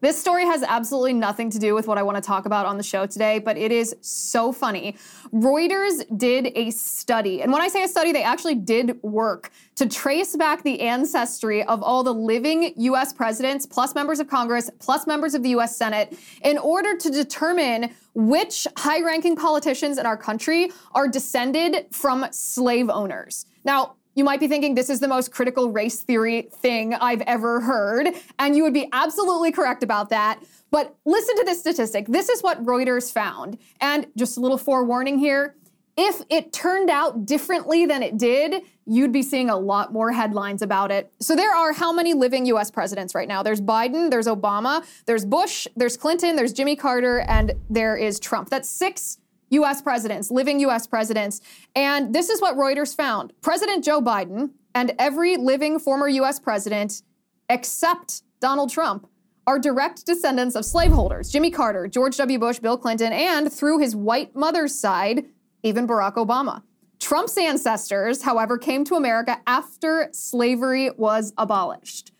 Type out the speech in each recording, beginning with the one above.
This story has absolutely nothing to do with what I want to talk about on the show today, but it is so funny. Reuters did a study, and when I say a study, they actually did work to trace back the ancestry of all the living US presidents, plus members of Congress, plus members of the US Senate, in order to determine which high ranking politicians in our country are descended from slave owners. Now, you might be thinking this is the most critical race theory thing I've ever heard, and you would be absolutely correct about that. But listen to this statistic. This is what Reuters found. And just a little forewarning here if it turned out differently than it did, you'd be seeing a lot more headlines about it. So there are how many living US presidents right now? There's Biden, there's Obama, there's Bush, there's Clinton, there's Jimmy Carter, and there is Trump. That's six US presidents, living US presidents. And this is what Reuters found President Joe Biden and every living former US president, except Donald Trump, are direct descendants of slaveholders Jimmy Carter, George W. Bush, Bill Clinton, and through his white mother's side, even Barack Obama. Trump's ancestors, however, came to America after slavery was abolished.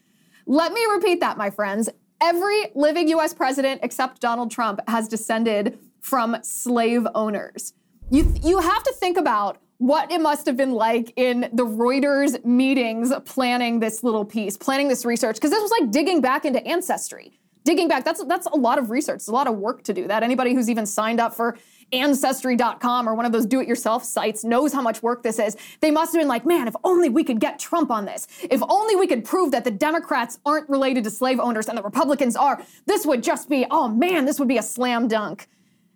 Let me repeat that, my friends. Every living US president except Donald Trump has descended from slave owners. You, you have to think about what it must have been like in the Reuters meetings planning this little piece, planning this research, because this was like digging back into ancestry. Digging back, that's that's a lot of research, it's a lot of work to do that. Anybody who's even signed up for ancestry.com or one of those do-it-yourself sites knows how much work this is. They must have been like, man, if only we could get Trump on this. If only we could prove that the Democrats aren't related to slave owners and the Republicans are. This would just be, oh man, this would be a slam dunk.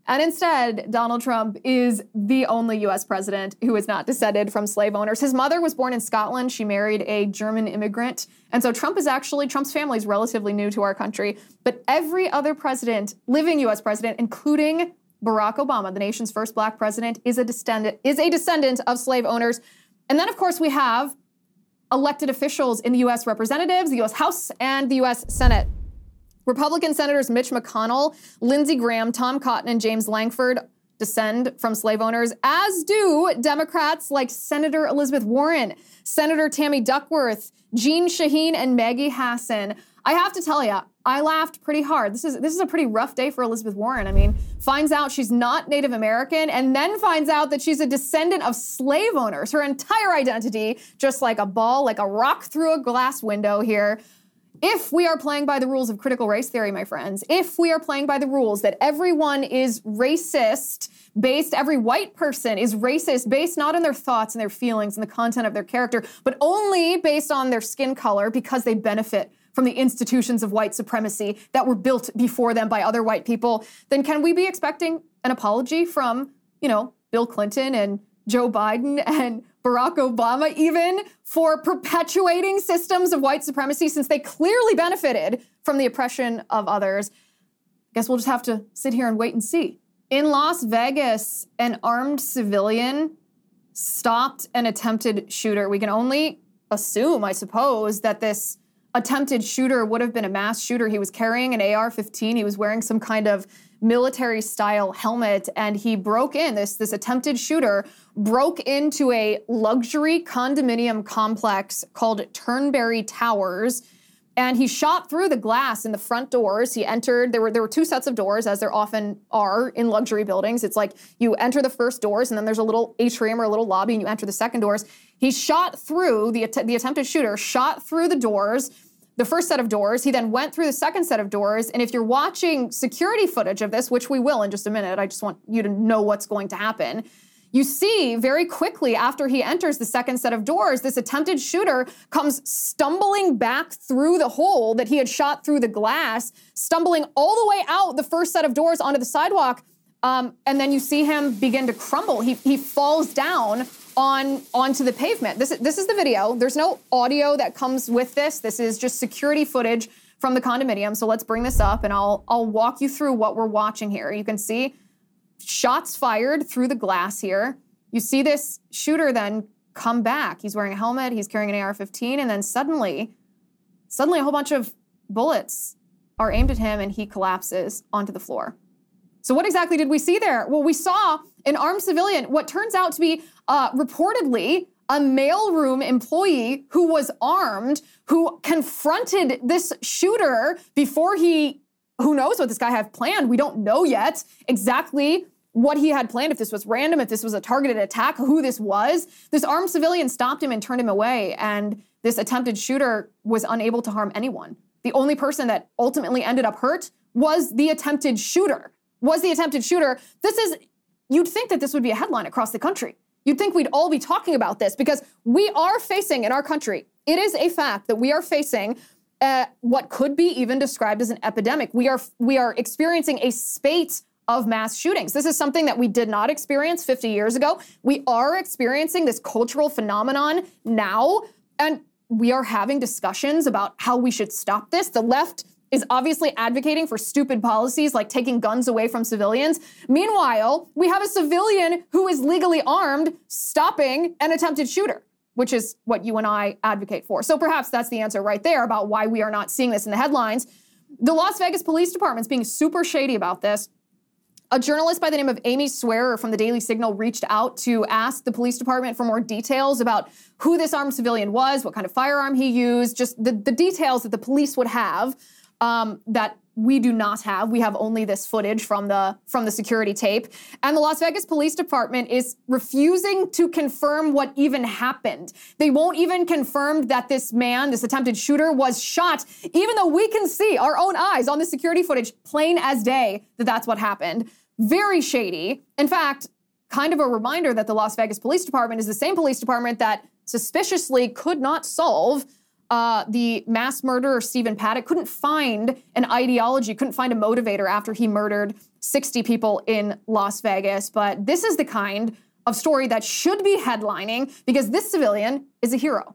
And instead, Donald Trump is the only US president who is not descended from slave owners. His mother was born in Scotland. She married a German immigrant. And so Trump is actually, Trump's family is relatively new to our country. But every other president, living US president, including Barack Obama, the nation's first black president, is a descendant, is a descendant of slave owners. And then, of course, we have elected officials in the US representatives, the US House, and the US Senate. Republican Senators Mitch McConnell, Lindsey Graham, Tom Cotton, and James Lankford descend from slave owners, as do Democrats like Senator Elizabeth Warren, Senator Tammy Duckworth, Jeanne Shaheen, and Maggie Hassan. I have to tell you, I laughed pretty hard. This is this is a pretty rough day for Elizabeth Warren. I mean, finds out she's not Native American and then finds out that she's a descendant of slave owners. Her entire identity just like a ball, like a rock through a glass window here. If we are playing by the rules of critical race theory, my friends, if we are playing by the rules that everyone is racist based, every white person is racist based not on their thoughts and their feelings and the content of their character, but only based on their skin color because they benefit from the institutions of white supremacy that were built before them by other white people, then can we be expecting an apology from, you know, Bill Clinton and Joe Biden and Barack Obama, even for perpetuating systems of white supremacy since they clearly benefited from the oppression of others. I guess we'll just have to sit here and wait and see. In Las Vegas, an armed civilian stopped an attempted shooter. We can only assume, I suppose, that this attempted shooter would have been a mass shooter. He was carrying an AR 15, he was wearing some kind of military style helmet and he broke in this this attempted shooter broke into a luxury condominium complex called Turnberry Towers and he shot through the glass in the front doors. He entered there were there were two sets of doors as there often are in luxury buildings. It's like you enter the first doors and then there's a little atrium or a little lobby and you enter the second doors. He shot through the the attempted shooter shot through the doors the first set of doors. He then went through the second set of doors. And if you're watching security footage of this, which we will in just a minute, I just want you to know what's going to happen. You see very quickly after he enters the second set of doors, this attempted shooter comes stumbling back through the hole that he had shot through the glass, stumbling all the way out the first set of doors onto the sidewalk. Um, and then you see him begin to crumble. He, he falls down on onto the pavement. This is this is the video. There's no audio that comes with this. This is just security footage from the condominium. So let's bring this up and I'll I'll walk you through what we're watching here. You can see shots fired through the glass here. You see this shooter then come back. He's wearing a helmet, he's carrying an AR-15 and then suddenly suddenly a whole bunch of bullets are aimed at him and he collapses onto the floor. So, what exactly did we see there? Well, we saw an armed civilian, what turns out to be uh, reportedly a mailroom employee who was armed, who confronted this shooter before he, who knows what this guy had planned? We don't know yet exactly what he had planned, if this was random, if this was a targeted attack, who this was. This armed civilian stopped him and turned him away, and this attempted shooter was unable to harm anyone. The only person that ultimately ended up hurt was the attempted shooter. Was the attempted shooter. This is, you'd think that this would be a headline across the country. You'd think we'd all be talking about this because we are facing in our country, it is a fact that we are facing uh, what could be even described as an epidemic. We are, we are experiencing a spate of mass shootings. This is something that we did not experience 50 years ago. We are experiencing this cultural phenomenon now. And we are having discussions about how we should stop this. The left is obviously advocating for stupid policies like taking guns away from civilians. Meanwhile, we have a civilian who is legally armed stopping an attempted shooter, which is what you and I advocate for. So perhaps that's the answer right there about why we are not seeing this in the headlines. The Las Vegas Police Department's being super shady about this. A journalist by the name of Amy Swearer from the Daily Signal reached out to ask the police department for more details about who this armed civilian was, what kind of firearm he used, just the, the details that the police would have um, that we do not have. We have only this footage from the from the security tape. And the Las Vegas Police Department is refusing to confirm what even happened. They won't even confirm that this man, this attempted shooter was shot, even though we can see our own eyes on the security footage plain as day that that's what happened. Very shady. In fact, kind of a reminder that the Las Vegas Police Department is the same police department that suspiciously could not solve uh, the mass murderer Stephen Paddock, couldn't find an ideology, couldn't find a motivator after he murdered 60 people in Las Vegas. But this is the kind of story that should be headlining because this civilian is a hero.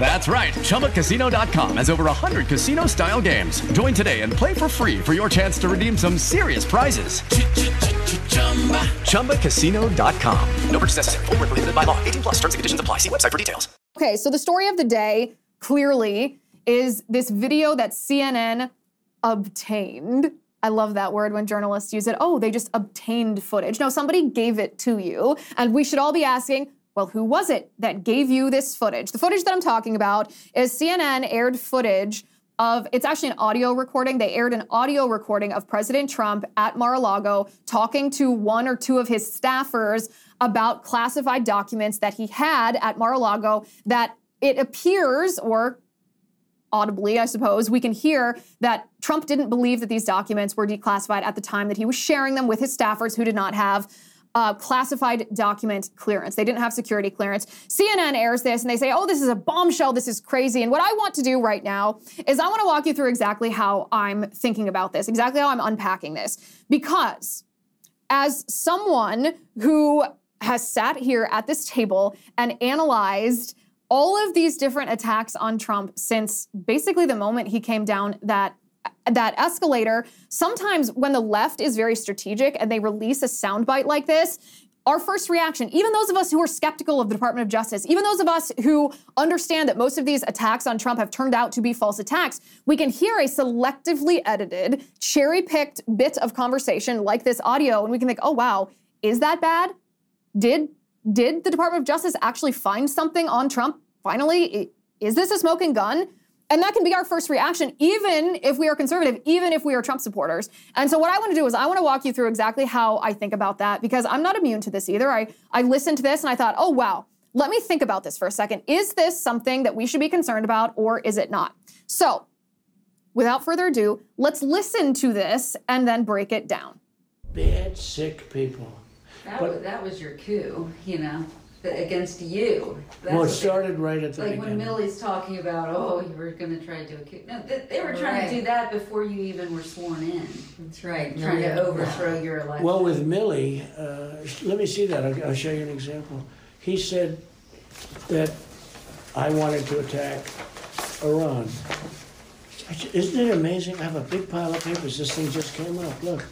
That's right. ChumbaCasino.com has over 100 casino style games. Join today and play for free for your chance to redeem some serious prizes. ChumbaCasino.com. No purchase necessary. Full prohibited by law. 18 plus terms and conditions apply. See website for details. Okay, so the story of the day clearly is this video that CNN obtained. I love that word when journalists use it. Oh, they just obtained footage. No, somebody gave it to you. And we should all be asking, well, who was it that gave you this footage? The footage that I'm talking about is CNN aired footage of it's actually an audio recording. They aired an audio recording of President Trump at Mar-a-Lago talking to one or two of his staffers about classified documents that he had at Mar-a-Lago that it appears or audibly, I suppose, we can hear that Trump didn't believe that these documents were declassified at the time that he was sharing them with his staffers who did not have uh, classified document clearance. They didn't have security clearance. CNN airs this and they say, oh, this is a bombshell. This is crazy. And what I want to do right now is I want to walk you through exactly how I'm thinking about this, exactly how I'm unpacking this. Because as someone who has sat here at this table and analyzed all of these different attacks on Trump since basically the moment he came down that that escalator, sometimes when the left is very strategic and they release a soundbite like this, our first reaction, even those of us who are skeptical of the Department of Justice, even those of us who understand that most of these attacks on Trump have turned out to be false attacks, we can hear a selectively edited, cherry picked bit of conversation like this audio, and we can think, oh, wow, is that bad? did did the Department of Justice actually find something on Trump? Finally, is this a smoking gun? And that can be our first reaction, even if we are conservative, even if we are Trump supporters. And so, what I want to do is, I want to walk you through exactly how I think about that because I'm not immune to this either. I, I listened to this and I thought, oh, wow, let me think about this for a second. Is this something that we should be concerned about or is it not? So, without further ado, let's listen to this and then break it down. Bad, sick people. That, But- was, that was your coup, you know, th- against you. That's Well, it what they- started right at the Like when beginning. Milley's talking about, oh, you were going to try to do a coup. No, they, they were trying to do Right. that before you even were sworn in. That's right. Trying Milley- to overthrow your election. Well, with Milley, uh, let me see that. I'll, I'll show you an example. He said that I wanted to attack Iran. Isn't it amazing? I have a big pile of papers. This thing just came up. Look.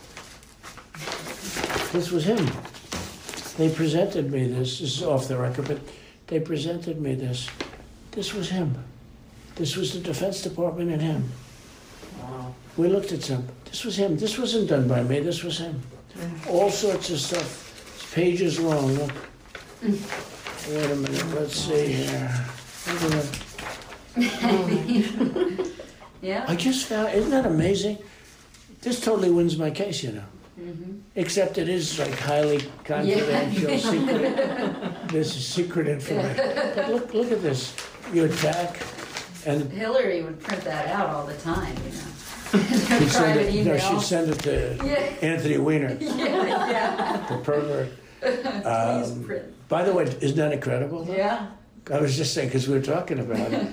This was him. They presented me this. This is off the record, but they presented me this. This was him. This was the Defense Department and him. Wow. We looked at some. This was him. This wasn't done by me. This was him. All sorts of stuff. It's pages long. Look. Wait a minute. Let's see here. That. yeah. I just found. Isn't that amazing? This totally wins my case, you know. Except it is like highly confidential, secret. This is secret information. But look, look at this. You attack, and Hillary would print that out all the time, you know. she'd send Private it. No, email. she'd send it to Yeah. Anthony Weiner, yeah, yeah. the pervert. Please Um, print. By the way, isn't that incredible? Yeah. I was just saying because we were talking about it,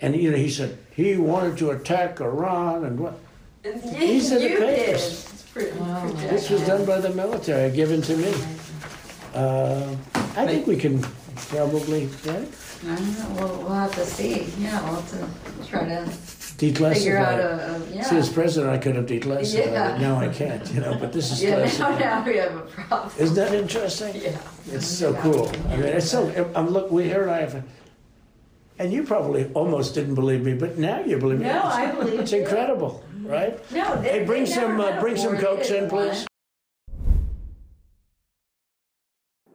and you know, he said he wanted to attack Iran and what. These are the you did. papers. It's pretty, This was done by the military, given to me. Uh, I think we can probably right? I don't know. We'll, we'll have to see. Yeah, we'll have to try to declassify. figure out it. a, a yeah. See, as president, I could have declassified Yeah. it. Now I can't, you know. But this is yeah, now, classified. now we have a problem. Isn't that interesting? Yeah. It's so cool. I mean, it's so. I'm look. We here and I have. And you probably almost didn't believe me, but now you believe me. No, It's- I believe It's you. incredible, right? No, they, Hey, bring they some. never Uh, bring some cokes it, in, please.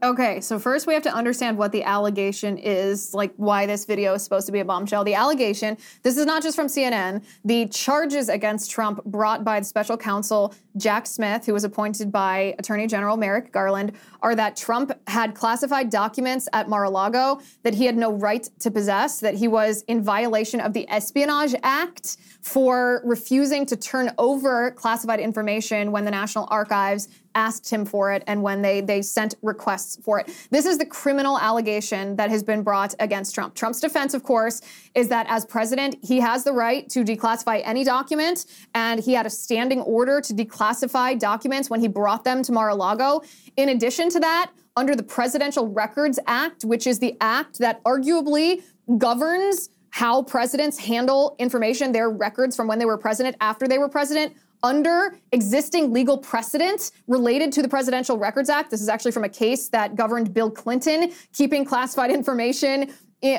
Okay, so first we have to understand what the allegation is, like why this video is supposed to be a bombshell. The allegation, this is not just from CNN, the charges against Trump brought by the special counsel Jack Smith, who was appointed by Attorney General Merrick Garland, are that Trump had classified documents at Mar a Lago that he had no right to possess, that he was in violation of the Espionage Act for refusing to turn over classified information when the National Archives asked him for it and when they they sent requests for it. This is the criminal allegation that has been brought against Trump. Trump's defense, of course, is that as president, he has the right to declassify any document, and he had a standing order to declassify documents when he brought them to Mar-a-Lago. In addition to that, under the Presidential Records Act, which is the act that arguably governs how presidents handle information, their records from when they were president, after they were president, under existing legal precedent related to the Presidential Records Act. This is actually from a case that governed Bill Clinton keeping classified information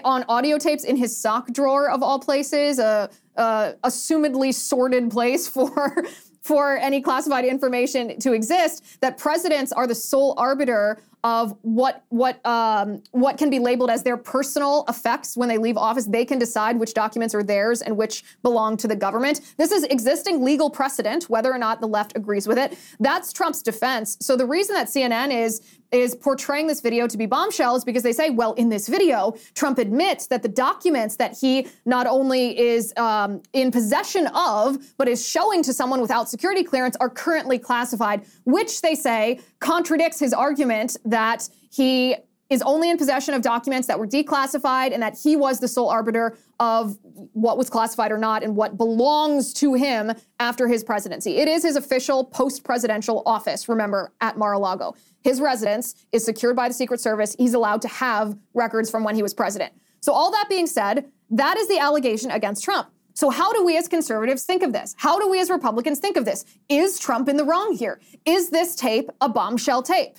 on audio tapes in his sock drawer of all places, a, a assumedly sordid place for for any classified information to exist. That presidents are the sole arbiter of what what um, what can be labeled as their personal effects when they leave office. They can decide which documents are theirs and which belong to the government. This is existing legal precedent, whether or not the left agrees with it. That's Trump's defense. So the reason that CNN is is portraying this video to be bombshells because they say, well, in this video, Trump admits that the documents that he not only is um, in possession of, but is showing to someone without security clearance are currently classified, which they say contradicts his argument that he is only in possession of documents that were declassified and that he was the sole arbiter of what was classified or not and what belongs to him after his presidency. It is his official post presidential office, remember, at Mar a Lago. His residence is secured by the Secret Service. He's allowed to have records from when he was president. So, all that being said, that is the allegation against Trump. So, how do we as conservatives think of this? How do we as Republicans think of this? Is Trump in the wrong here? Is this tape a bombshell tape?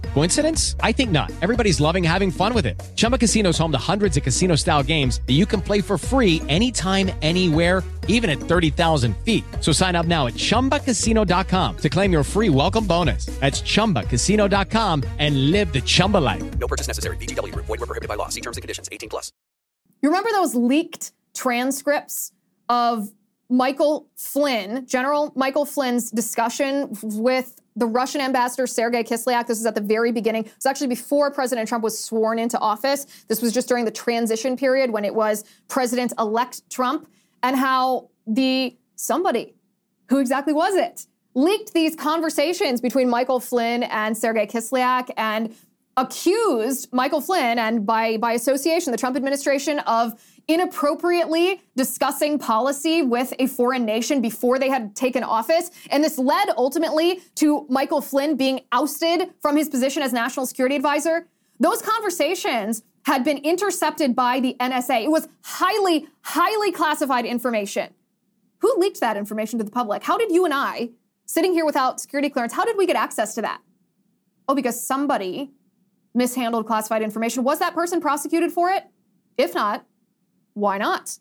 Coincidence? I think not. Everybody's loving having fun with it. Chumba Casino is home to hundreds of casino style games that you can play for free anytime, anywhere, even at 30,000 feet. So sign up now at chumbacasino.com to claim your free welcome bonus. That's chumbacasino.com and live the Chumba life. No purchase necessary. VGW, void, were prohibited by law. See terms and conditions 18 plus. You remember those leaked transcripts of Michael Flynn, General Michael Flynn's discussion with the Russian ambassador Sergei Kislyak. This is at the very beginning. It was actually before President Trump was sworn into office. This was just during the transition period when it was President elect Trump, and how the somebody, who exactly was it, leaked these conversations between Michael Flynn and Sergei Kislyak and accused Michael Flynn and by, by association, the Trump administration of inappropriately discussing policy with a foreign nation before they had taken office. And this led ultimately to Michael Flynn being ousted from his position as national security advisor. Those conversations had been intercepted by the NSA. It was highly, highly classified information. Who leaked that information to the public? How did you and I, sitting here without security clearance, how did we get access to that? Oh, because somebody mishandled classified information. Was that person prosecuted for it? If not, why not?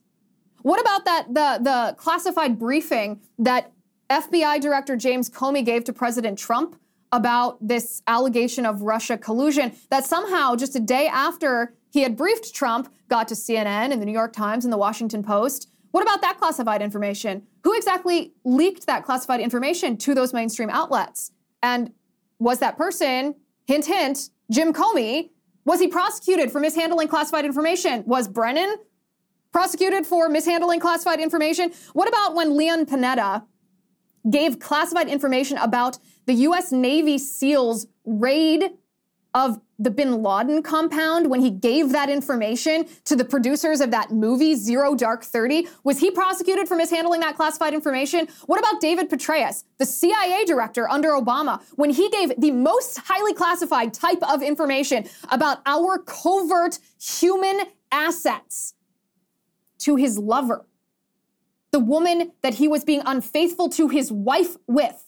What about that the the classified briefing that FBI Director James Comey gave to President Trump about this allegation of Russia collusion that somehow just a day after he had briefed Trump got to CNN and the New York Times and the Washington Post? What about that classified information? Who exactly leaked that classified information to those mainstream outlets? And was that person, hint hint, Jim Comey, was he prosecuted for mishandling classified information? Was Brennan prosecuted for mishandling classified information? What about when Leon Panetta gave classified information about the US Navy SEALs raid of the bin Laden compound when he gave that information to the producers of that movie, Zero Dark 30? Was he prosecuted for mishandling that classified information? What about David Petraeus, the CIA director under Obama, when he gave the most highly classified type of information about our covert human assets to his lover? The woman that he was being unfaithful to his wife with.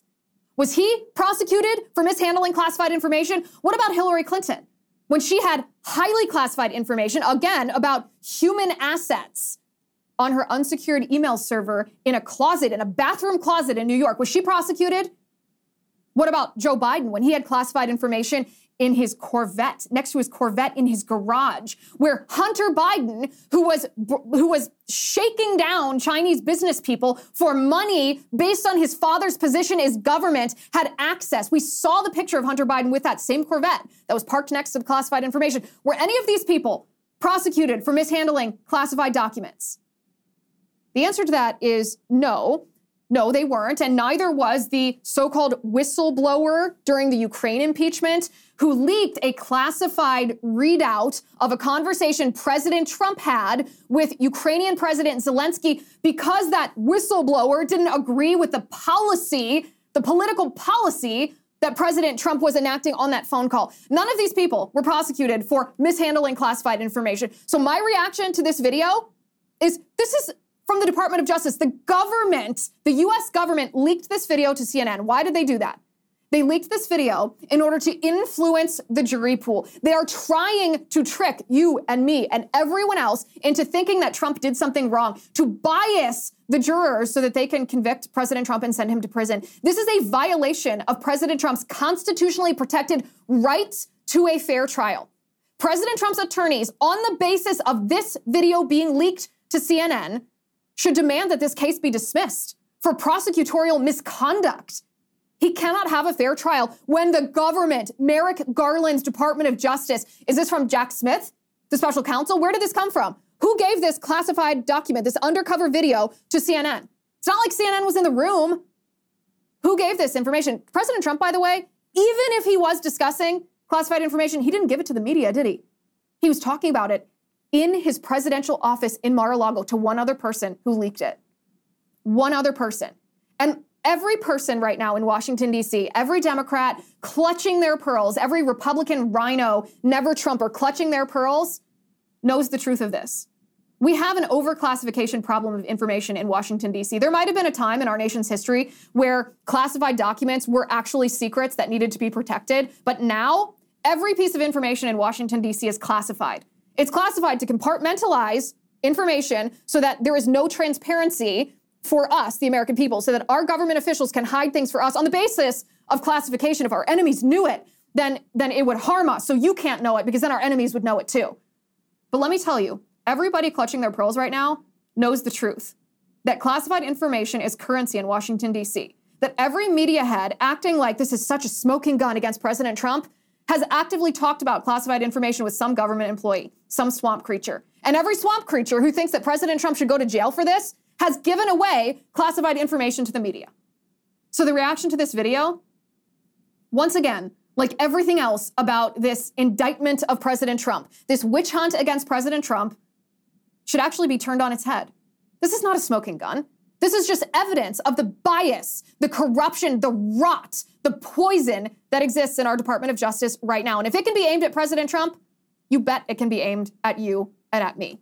Was he prosecuted for mishandling classified information? What about Hillary Clinton? When she had highly classified information, again, about human assets on her unsecured email server in a closet, in a bathroom closet in New York, was she prosecuted? What about Joe Biden when he had classified information in his Corvette, next to his Corvette in his garage, where Hunter Biden, who was who was shaking down Chinese business people for money based on his father's position as government, had access. We saw the picture of Hunter Biden with that same Corvette that was parked next to the classified information. Were any of these people prosecuted for mishandling classified documents? The answer to that is no. No, they weren't. And neither was the so called whistleblower during the Ukraine impeachment who leaked a classified readout of a conversation President Trump had with Ukrainian President Zelensky because that whistleblower didn't agree with the policy, the political policy that President Trump was enacting on that phone call. None of these people were prosecuted for mishandling classified information. So my reaction to this video is this is from the Department of Justice. The government, the US government, leaked this video to CNN. Why did they do that? They leaked this video in order to influence the jury pool. They are trying to trick you and me and everyone else into thinking that Trump did something wrong, to bias the jurors so that they can convict President Trump and send him to prison. This is a violation of President Trump's constitutionally protected right to a fair trial. President Trump's attorneys, on the basis of this video being leaked to CNN, should demand that this case be dismissed for prosecutorial misconduct. He cannot have a fair trial when the government, Merrick Garland's Department of Justice, is this from Jack Smith, the special counsel? Where did this come from? Who gave this classified document, this undercover video to CNN? It's not like CNN was in the room. Who gave this information? President Trump, by the way, even if he was discussing classified information, he didn't give it to the media, did he? He was talking about it in his presidential office in Mar a Lago to one other person who leaked it. One other person. And every person right now in Washington, D.C., every Democrat clutching their pearls, every Republican rhino, never Trumper clutching their pearls, knows the truth of this. We have an overclassification problem of information in Washington, D.C. There might have been a time in our nation's history where classified documents were actually secrets that needed to be protected, but now every piece of information in Washington, D.C. is classified. It's classified to compartmentalize information so that there is no transparency for us, the American people, so that our government officials can hide things for us on the basis of classification. If our enemies knew it, then, then it would harm us. So you can't know it because then our enemies would know it too. But let me tell you, everybody clutching their pearls right now knows the truth that classified information is currency in Washington, D.C. That every media head acting like this is such a smoking gun against President Trump has actively talked about classified information with some government employee, some swamp creature. And every swamp creature who thinks that President Trump should go to jail for this has given away classified information to the media. So the reaction to this video, once again, like everything else about this indictment of President Trump, this witch hunt against President Trump, should actually be turned on its head. This is not a smoking gun. This is just evidence of the bias, the corruption, the rot, the poison that exists in our Department of Justice right now. And if it can be aimed at President Trump, you bet it can be aimed at you and at me.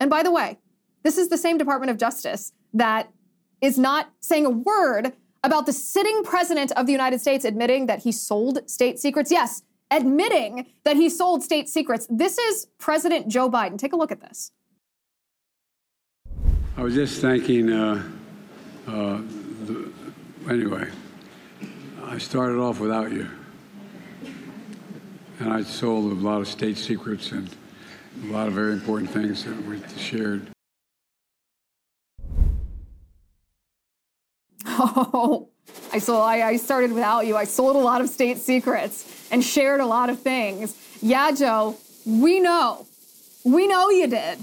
And by the way, this is the same Department of Justice that is not saying a word about the sitting president of the United States admitting that he sold state secrets. Yes, admitting that he sold state secrets. This is President Joe Biden. Take a look at this. I was just thanking, uh, uh, the, anyway, I started off without you. And I sold a lot of state secrets and a lot of very important things that we shared. Oh, I sold. I, I started without you. I sold a lot of state secrets and shared a lot of things. Yeah, Joe, we know. We know you did.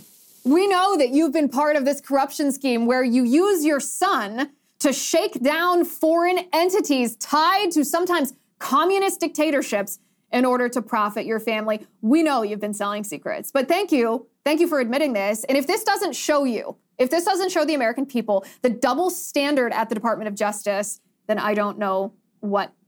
We know that you've been part of this corruption scheme where you use your son to shake down foreign entities tied to sometimes communist dictatorships in order to profit your family. We know you've been selling secrets, but thank you. Thank you for admitting this. And if this doesn't show you, if this doesn't show the American people the double standard at the Department of Justice, then I don't know what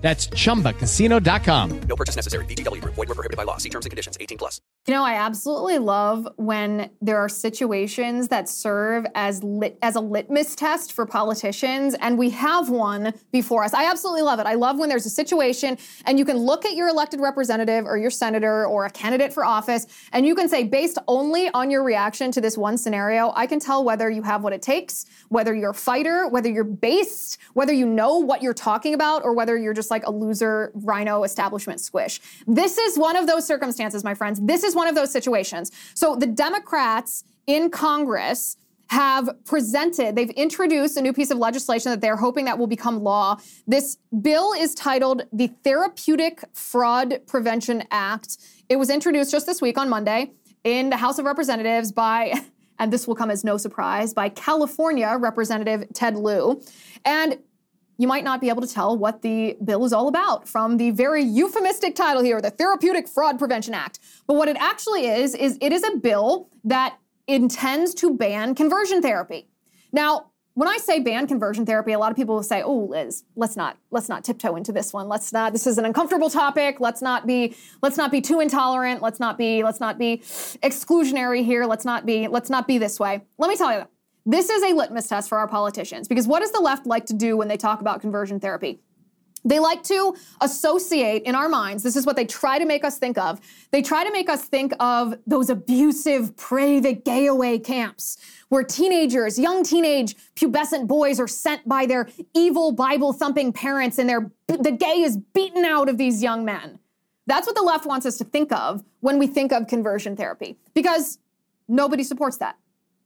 That's chumbacasino.com. No purchase necessary. VGW Group. Void were prohibited by law. See terms and conditions. 18 plus. You know, I absolutely love when there are situations that serve as lit, as a litmus test for politicians, and we have one before us. I absolutely love it. I love when there's a situation and you can look at your elected representative or your senator or a candidate for office, and you can say, based only on your reaction to this one scenario, I can tell whether you have what it takes, whether you're a fighter, whether you're based, whether you know what you're talking about, or whether you're just like a loser rhino establishment squish. This is one of those circumstances, my friends. This is one of those situations. So the Democrats in Congress have presented, they've introduced a new piece of legislation that they're hoping that will become law. This bill is titled the Therapeutic Fraud Prevention Act. It was introduced just this week on Monday in the House of Representatives by, and this will come as no surprise, by California Representative Ted Lieu. And you might not be able to tell what the bill is all about from the very euphemistic title here, the Therapeutic Fraud Prevention Act. But what it actually is, is it is a bill that intends to ban conversion therapy. Now, when I say ban conversion therapy, a lot of people will say, "Oh, Liz, let's not let's not tiptoe into this one. Let's not. This is an uncomfortable topic. Let's not be let's not be too intolerant. Let's not be let's not be exclusionary here. Let's not be let's not be this way." Let me tell you, this is a litmus test for our politicians because what does the left like to do when they talk about conversion therapy? They like to associate in our minds, this is what they try to make us think of. They try to make us think of those abusive, pray the gay away camps where teenagers, young teenage pubescent boys are sent by their evil Bible thumping parents and their, the gay is beaten out of these young men. That's what the left wants us to think of when we think of conversion therapy because nobody supports that.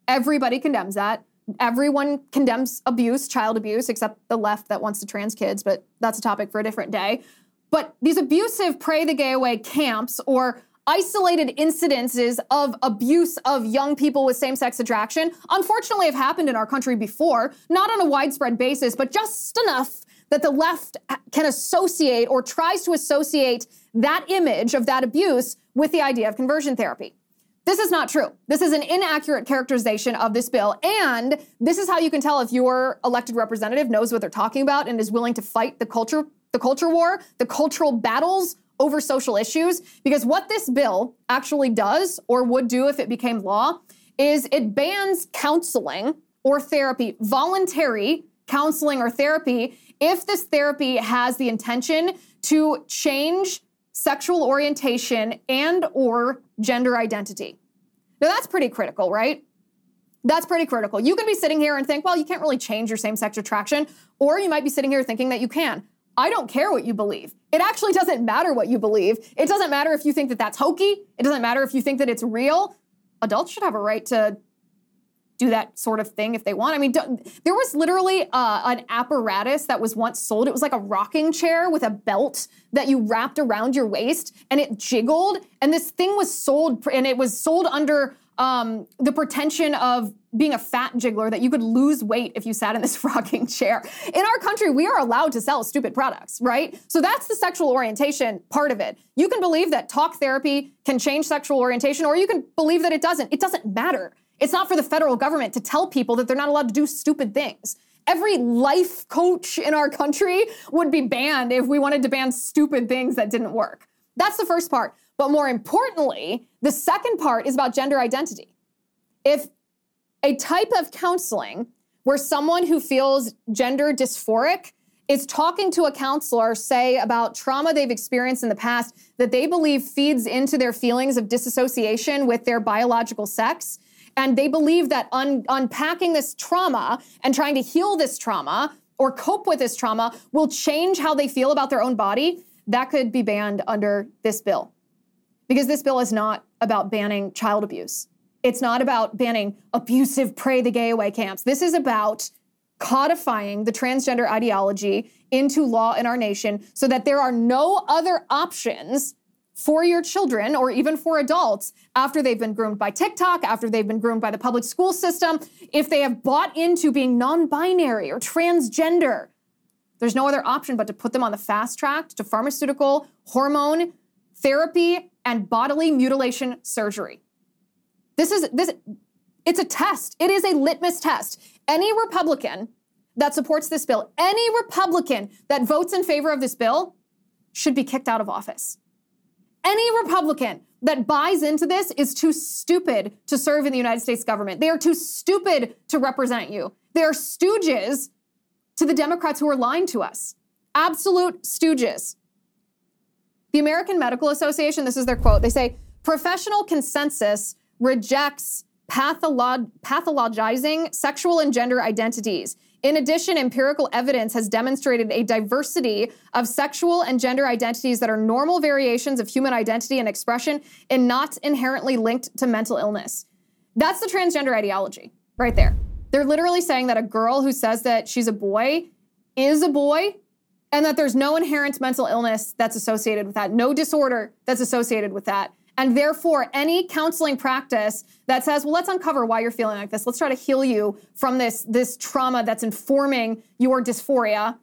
Everybody condemns that. Everyone condemns abuse, child abuse, except the left that wants to trans kids, but that's a topic for a different day. But these abusive pray the gay away camps or isolated incidences of abuse of young people with same sex attraction, unfortunately, have happened in our country before, not on a widespread basis, but just enough that the left can associate or tries to associate that image of that abuse with the idea of conversion therapy. This is not true. This is an inaccurate characterization of this bill. And this is how you can tell if your elected representative knows what they're talking about and is willing to fight the culture, the culture war, the cultural battles over social issues. Because what this bill actually does, or would do if it became law, is it bans counseling or therapy, voluntary counseling or therapy, if this therapy has the intention to change sexual orientation and or gender identity. Now that's pretty critical, right? That's pretty critical. You can be sitting here and think, well, you can't really change your same-sex attraction, or you might be sitting here thinking that you can. I don't care what you believe. It actually doesn't matter what you believe. It doesn't matter if you think that that's hokey. It doesn't matter if you think that it's real. Adults should have a right to do that sort of thing if they want. I mean, there was literally uh, an apparatus that was once sold. It was like a rocking chair with a belt that you wrapped around your waist and it jiggled. And this thing was sold, and it was sold under um, the pretension of being a fat jiggler that you could lose weight if you sat in this rocking chair. In our country, we are allowed to sell stupid products, right? So that's the sexual orientation part of it. You can believe that talk therapy can change sexual orientation, or you can believe that it doesn't. It doesn't matter. It's not for the federal government to tell people that they're not allowed to do stupid things. Every life coach in our country would be banned if we wanted to ban stupid things that didn't work. That's the first part. But more importantly, the second part is about gender identity. If a type of counseling where someone who feels gender dysphoric is talking to a counselor, say, about trauma they've experienced in the past that they believe feeds into their feelings of disassociation with their biological sex, and they believe that un- unpacking this trauma and trying to heal this trauma or cope with this trauma will change how they feel about their own body. That could be banned under this bill. Because this bill is not about banning child abuse. It's not about banning abusive pray the gay away camps. This is about codifying the transgender ideology into law in our nation so that there are no other options for your children or even for adults after they've been groomed by TikTok, after they've been groomed by the public school system, if they have bought into being non binary or transgender. There's no other option but to put them on the fast track to pharmaceutical, hormone therapy, and bodily mutilation surgery. This is this it's a test. It is a litmus test. Any Republican that supports this bill, any Republican that votes in favor of this bill should be kicked out of office. Any Republican that buys into this is too stupid to serve in the United States government. They are too stupid to represent you. They are stooges to the Democrats who are lying to us. Absolute stooges. The American Medical Association, this is their quote, they say professional consensus rejects patholog- pathologizing sexual and gender identities in addition, empirical evidence has demonstrated a diversity of sexual and gender identities that are normal variations of human identity and expression and not inherently linked to mental illness. That's the transgender ideology right there. They're literally saying that a girl who says that she's a boy is a boy and that there's no inherent mental illness that's associated with that, no disorder that's associated with that. And therefore, any counseling practice that says, well, let's uncover why you're feeling like this. Let's try to heal you from this, this trauma that's informing your dysphoria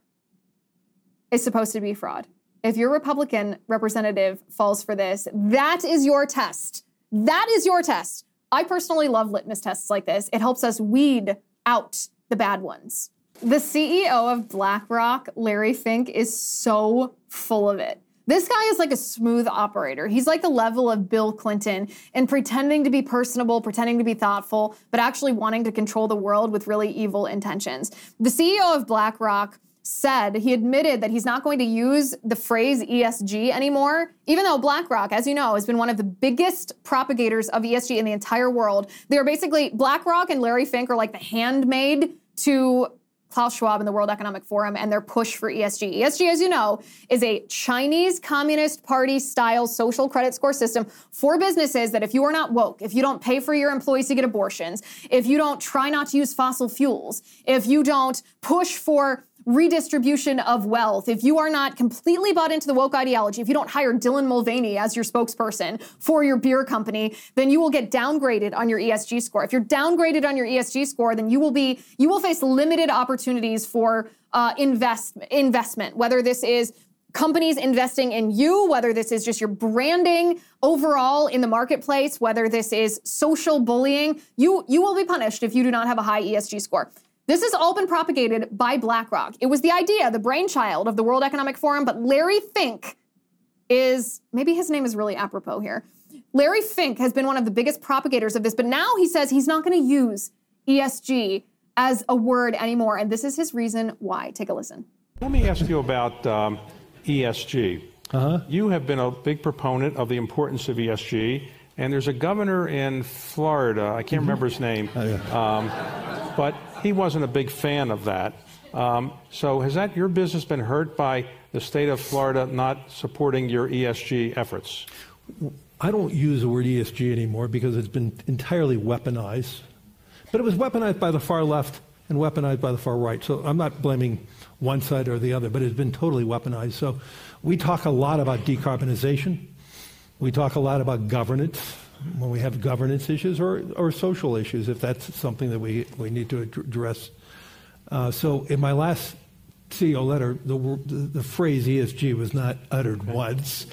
is supposed to be fraud. If your Republican representative falls for this, that is your test. That is your test. I personally love litmus tests like this. It helps us weed out the bad ones. The CEO of BlackRock, Larry Fink, is so full of it. This guy is like a smooth operator. He's like the level of Bill Clinton and pretending to be personable, pretending to be thoughtful, but actually wanting to control the world with really evil intentions. The CEO of BlackRock said he admitted that he's not going to use the phrase ESG anymore, even though BlackRock, as you know, has been one of the biggest propagators of ESG in the entire world. They are basically BlackRock and Larry Fink are like the handmaid to Klaus Schwab and the World Economic Forum and their push for ESG. ESG, as you know, is a Chinese Communist Party style social credit score system for businesses that if you are not woke, if you don't pay for your employees to get abortions, if you don't try not to use fossil fuels, if you don't push for redistribution of wealth, if you are not completely bought into the woke ideology, if you don't hire Dylan Mulvaney as your spokesperson for your beer company, then you will get downgraded on your ESG score. If you're downgraded on your ESG score, then you will be you will face limited opportunities for uh, invest investment, whether this is companies investing in you, whether this is just your branding overall in the marketplace, whether this is social bullying, you you will be punished if you do not have a high ESG score. This has all been propagated by BlackRock. It was the idea, the brainchild of the World Economic Forum, but Larry Fink is maybe his name is really apropos here. Larry Fink has been one of the biggest propagators of this, but now he says he's not going to use ESG as a word anymore. And this is his reason why. Take a listen. Let me ask you about um, ESG. Uh-huh. You have been a big proponent of the importance of ESG. And there's a governor in Florida, I can't remember his name, Oh, yeah. um, but he wasn't a big fan of that. Um, so has that your business been hurt by the state of Florida not supporting your ESG efforts? I don't use the word ESG anymore because it's been entirely weaponized. But it was weaponized by the far left and weaponized by the far right. So I'm not blaming one side or the other, but it's been totally weaponized. So we talk a lot about decarbonization. We talk a lot about governance when we have governance issues or, or social issues, if that's something that we, we need to address. Uh, so in my last CEO letter, the, the, the phrase ESG was not uttered once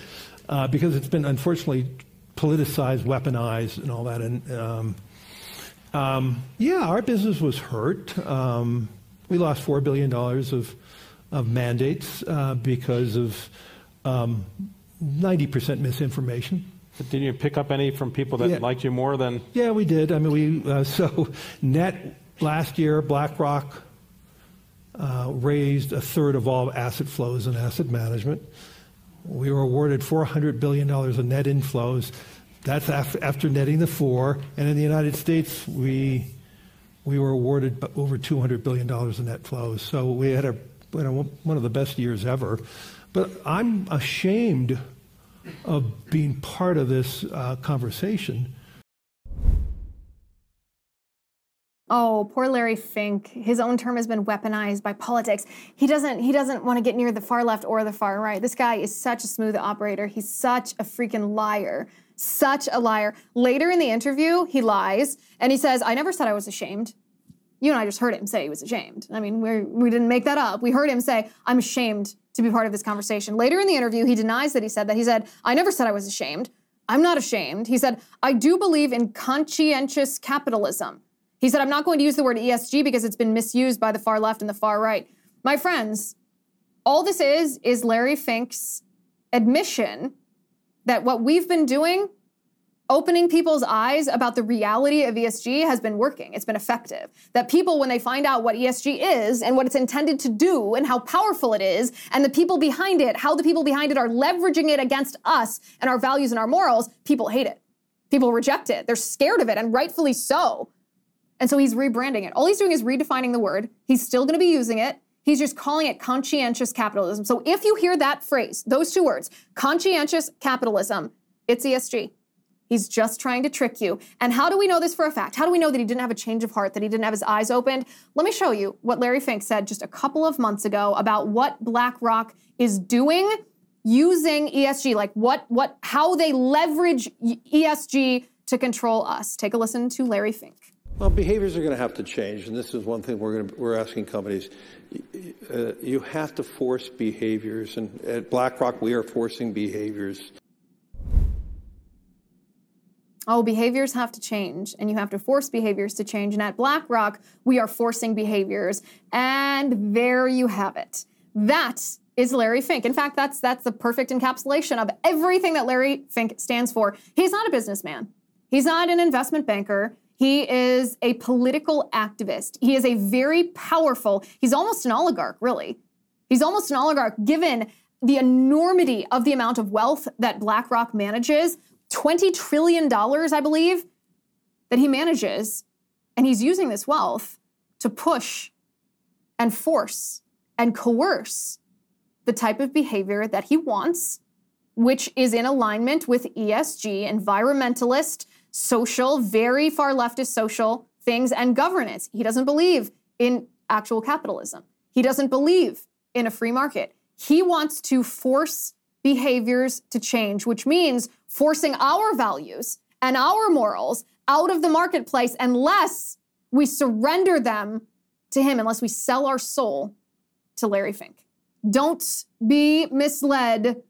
uh, because it's been unfortunately politicized, weaponized, and all that. And um, um, yeah, our business was hurt. Um, we lost $4 billion of, of mandates uh, because of um, 90% misinformation. But did you pick up any from people that Yeah. liked you more than? Yeah, we did. I mean, we uh, so net last year, BlackRock uh, raised a third of all asset flows in asset management. We were awarded 400 billion dollars in net inflows. That's af- after netting the four. And in the United States, we we were awarded over 200 billion dollars in net flows. So we had a you know, one of the best years ever. But I'm ashamed of being part of this uh, conversation. Oh, poor Larry Fink. His own term has been weaponized by politics. He doesn't he doesn't want to get near the far left or the far right. This guy is such a smooth operator. He's such a freaking liar. Such a liar. Later in the interview, he lies and he says, "I never said I was ashamed." You and I just heard him say he was ashamed. I mean, we we didn't make that up. We heard him say, "I'm ashamed to be part of this conversation." Later in the interview, he denies that he said that. He said, "I never said I was ashamed. I'm not ashamed." He said, "I do believe in conscientious capitalism." He said, I'm not going to use the word ESG because it's been misused by the far left and the far right. My friends, all this is, is Larry Fink's admission that what we've been doing, opening people's eyes about the reality of ESG, has been working. It's been effective. That people, when they find out what ESG is and what it's intended to do and how powerful it is, and the people behind it, how the people behind it are leveraging it against us and our values and our morals, people hate it. People reject it. They're scared of it, and rightfully so. And so he's rebranding it. All he's doing is redefining the word. He's still going to be using it. He's just calling it conscientious capitalism. So if you hear that phrase, those two words, conscientious capitalism, it's ESG. He's just trying to trick you. And how do we know this for a fact? How do we know that he didn't have a change of heart, that he didn't have his eyes opened? Let me show you what Larry Fink said just a couple of months ago about what BlackRock is doing using ESG, like what what how they leverage ESG to control us. Take a listen to Larry Fink. Well, behaviors are going to have to change, and this is one thing we're going to, we're asking companies. Uh, you have to force behaviors, and at BlackRock we are forcing behaviors. Oh, behaviors have to change, and you have to force behaviors to change. And at BlackRock, we are forcing behaviors. And there you have it. That is Larry Fink. In fact, that's that's the perfect encapsulation of everything that Larry Fink stands for. He's not a businessman. He's not an investment banker. He is a political activist. He is a very powerful, he's almost an oligarch, really. He's almost an oligarch given the enormity of the amount of wealth that BlackRock manages $20 trillion, I believe, that he manages. And he's using this wealth to push and force and coerce the type of behavior that he wants, which is in alignment with ESG, environmentalist, social, very far leftist social things, and governance. He doesn't believe in actual capitalism. He doesn't believe in a free market. He wants to force behaviors to change, which means forcing our values and our morals out of the marketplace unless we surrender them to him, unless we sell our soul to Larry Fink. Don't be misled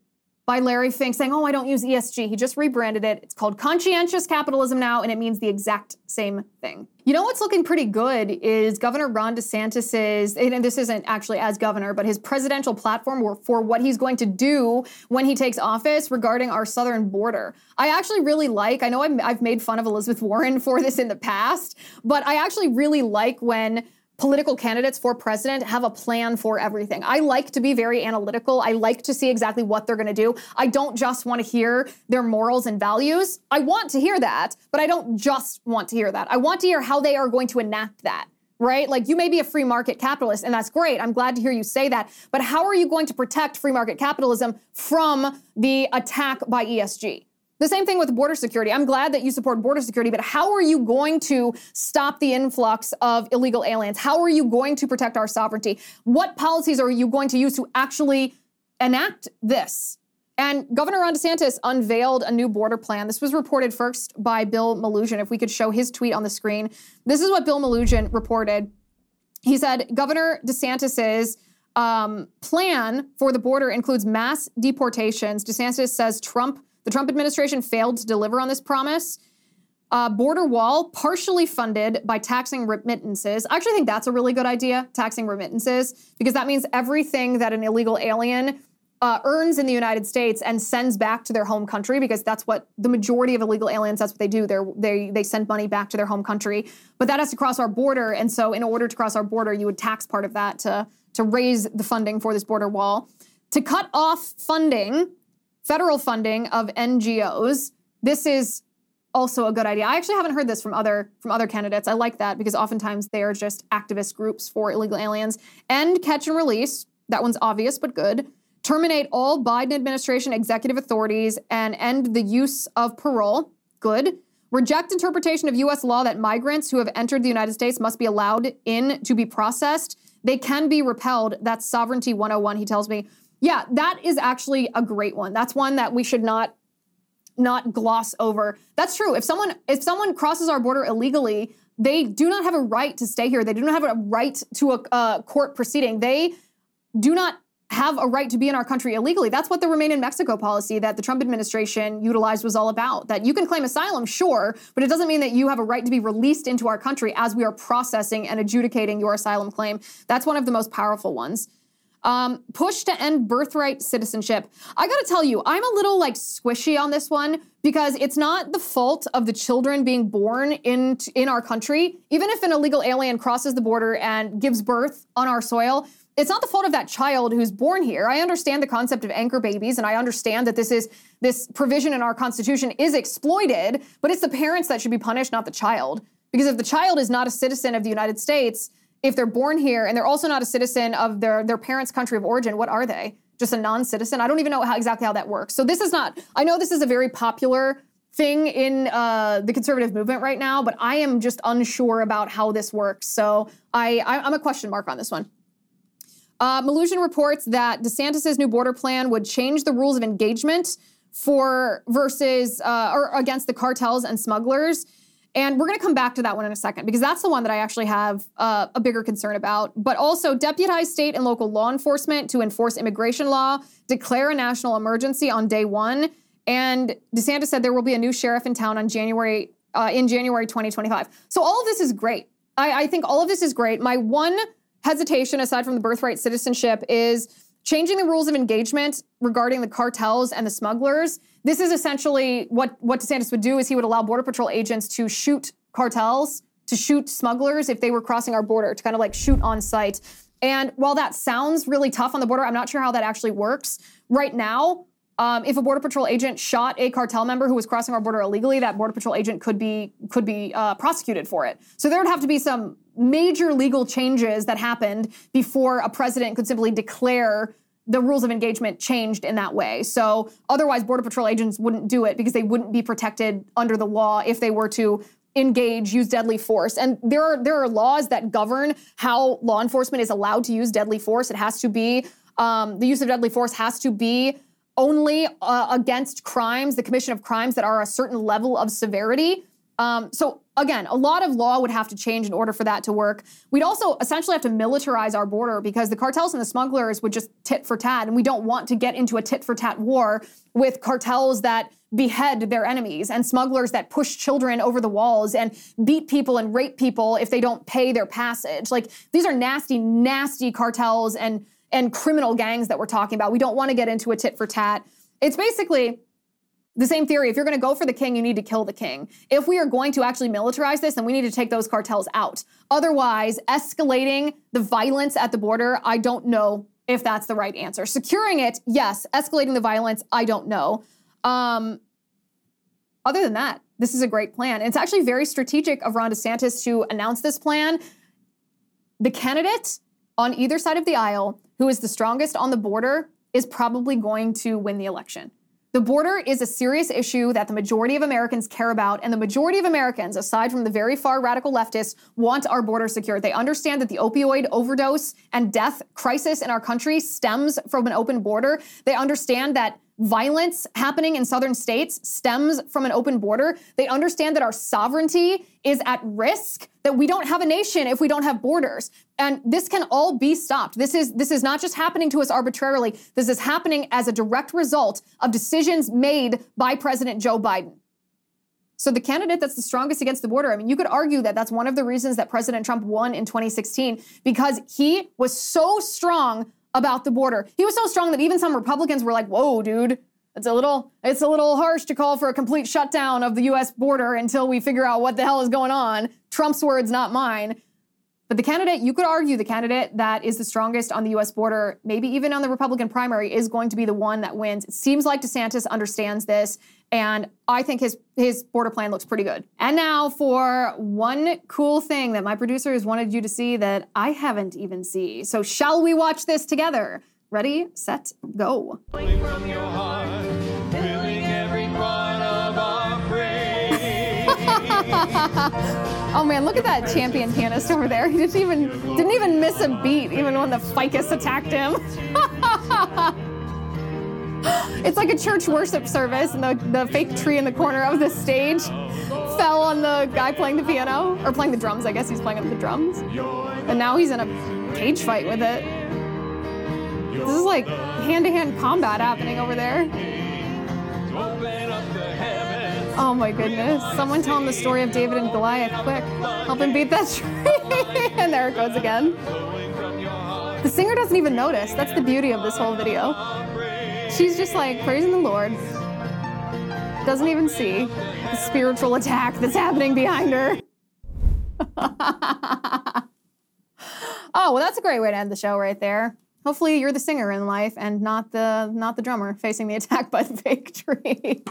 by Larry Fink saying, Oh, I don't use ESG. He just rebranded it. It's called conscientious capitalism now, and it means the exact same thing. You know what's looking pretty good is Governor Ron DeSantis's, and this isn't actually as governor, but his presidential platform for what he's going to do when he takes office regarding our southern border. I actually really like, I know I've made fun of Elizabeth Warren for this in the past, but I actually really like when political candidates for president have a plan for everything. I like to be very analytical. I like to see exactly what they're going to do. I don't just want to hear their morals and values. I want to hear that, but I don't just want to hear that. I want to hear how they are going to enact that. Right? Like you may be a free market capitalist, and that's great. I'm glad to hear you say that. But how are you going to protect free market capitalism from the attack by ESG? The same thing with border security. I'm glad that you support border security, but how are you going to stop the influx of illegal aliens? How are you going to protect our sovereignty? What policies are you going to use to actually enact this? And Governor Ron DeSantis unveiled a new border plan. This was reported first by Bill Melugin. If we could show his tweet on the screen, this is what Bill Melugin reported. He said Governor DeSantis's um, plan for the border includes mass deportations. DeSantis says Trump the Trump administration failed to deliver on this promise. Uh, border wall, partially funded by taxing remittances. I actually think that's a really good idea, taxing remittances, because that means everything that an illegal alien uh, earns in the United States and sends back to their home country, because that's what the majority of illegal aliens, that's what they do. They're, they they send money back to their home country, but that has to cross our border, and so in order to cross our border, you would tax part of that to to raise the funding for this border wall. To cut off funding federal funding of NGOs. This is also a good idea. I actually haven't heard this from other from other candidates. I like that because oftentimes they are just activist groups for illegal aliens. End catch and release. That one's obvious but good. Terminate all Biden administration executive authorities and end the use of parole. Good. Reject interpretation of US law that migrants who have entered the United States must be allowed in to be processed. They can be repelled. That's sovereignty 101, he tells me. Yeah, that is actually a great one. That's one that we should not not gloss over. That's true. If someone if someone crosses our border illegally, they do not have a right to stay here. They do not have a right to a, court proceeding. They do not have a right to be in our country illegally. That's what the Remain in Mexico policy that the Trump administration utilized was all about. That you can claim asylum, sure, but it doesn't mean that you have a right to be released into our country as we are processing and adjudicating your asylum claim. That's one of the most powerful ones. Um, push to end birthright citizenship. I gotta tell you, I'm a little like squishy on this one because it's not the fault of the children being born in in our country. Even if an illegal alien crosses the border and gives birth on our soil, it's not the fault of that child who's born here. I understand the concept of anchor babies and I understand that this is this provision in our constitution is exploited, but it's the parents that should be punished, not the child. Because if the child is not a citizen of the United States, if they're born here and they're also not a citizen of their, their parents' country of origin, what are they? Just a non-citizen? I don't even know how exactly how that works. So this is not. I know this is a very popular thing in uh, the conservative movement right now, but I am just unsure about how this works. So I, I am a question mark on this one. Uh, Melugin reports that DeSantis' new border plan would change the rules of engagement for versus uh, or against the cartels and smugglers and we're going to come back to that one in a second because that's the one that I actually have uh, a bigger concern about. But also, deputize state and local law enforcement to enforce immigration law, declare a national emergency on day one, And DeSantis said there will be a new sheriff in town on January uh, in January 2025. So all of this is great. I, I think all of this is great. My one hesitation, aside from the birthright citizenship, is changing the rules of engagement regarding the cartels and the smugglers. This is essentially what what DeSantis would do is he would allow border patrol agents to shoot cartels, to shoot smugglers if they were crossing our border, to kind of like shoot on sight. And while that sounds really tough on the border, I'm not sure how that actually works. Right now, um, if a border patrol agent shot a cartel member who was crossing our border illegally, that border patrol agent could be could be uh, prosecuted for it. So there would have to be some major legal changes that happened before a president could simply declare the rules of engagement changed in that way. So otherwise, border patrol agents wouldn't do it because they wouldn't be protected under the law if they were to engage, use deadly force. And there are there are laws that govern how law enforcement is allowed to use deadly force. It has to be um, the use of deadly force has to be only uh, against crimes, the commission of crimes that are a certain level of severity. Um, so again, a lot of law would have to change in order for that to work. We'd also essentially have to militarize our border because the cartels and the smugglers would just tit for tat, and we don't want to get into a tit for tat war with cartels that behead their enemies and smugglers that push children over the walls and beat people and rape people if they don't pay their passage. Like these are nasty, nasty cartels and and criminal gangs that we're talking about. We don't want to get into a tit for tat. It's basically the same theory. If you're going to go for the king, you need to kill the king. If we are going to actually militarize this, then we need to take those cartels out. Otherwise, escalating the violence at the border, I don't know if that's the right answer. Securing it, yes. Escalating the violence, I don't know. Um, other than that, this is a great plan. It's actually very strategic of Ron DeSantis to announce this plan. The candidate on either side of the aisle who is the strongest on the border is probably going to win the election. The border is a serious issue that the majority of Americans care about, and the majority of Americans, aside from the very far radical leftists, want our border secured. They understand that the opioid overdose and death crisis in our country stems from an open border. They understand that violence happening in southern states stems from an open border. They understand that our sovereignty is at risk, that we don't have a nation if we don't have borders. And this can all be stopped. This is this is not just happening to us arbitrarily. This is happening as a direct result of decisions made by President Joe Biden. So the candidate that's the strongest against the border, I mean, you could argue that that's one of the reasons that President Trump won in 2016 because he was so strong about the border. He was so strong that even some Republicans were like, "Whoa, dude, it's a little it's a little harsh to call for a complete shutdown of the US border until we figure out what the hell is going on." Trump's words, not mine. But the candidate, you could argue the candidate that is the strongest on the US border, maybe even on the Republican primary, is going to be the one that wins. It seems like DeSantis understands this, and I think his, his border plan looks pretty good. And now for one cool thing that my producers wanted you to see that I haven't even seen. So, shall we watch this together? Ready, set, go. oh man, look at that champion pianist over there. He didn't even didn't even miss a beat, even when the ficus attacked him. it's like a church worship service, and the, the fake tree in the corner of the stage fell on the guy playing the piano or playing the drums. I guess he's playing the drums, and now he's in a cage fight with it. This is like hand-to-hand combat happening over there. Oh my goodness. Someone tell him the story of David and Goliath, quick. Help him beat that tree. and there it goes again. The singer doesn't even notice. That's the beauty of this whole video. She's just like praising the Lord. Doesn't even see the spiritual attack that's happening behind her. oh, well, that's a great way to end the show right there. Hopefully you're the singer in life and not the not the drummer facing the attack by the fake tree.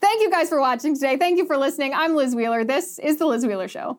Thank you guys for watching today. Thank you for listening. I'm Liz Wheeler. This is the Liz Wheeler Show.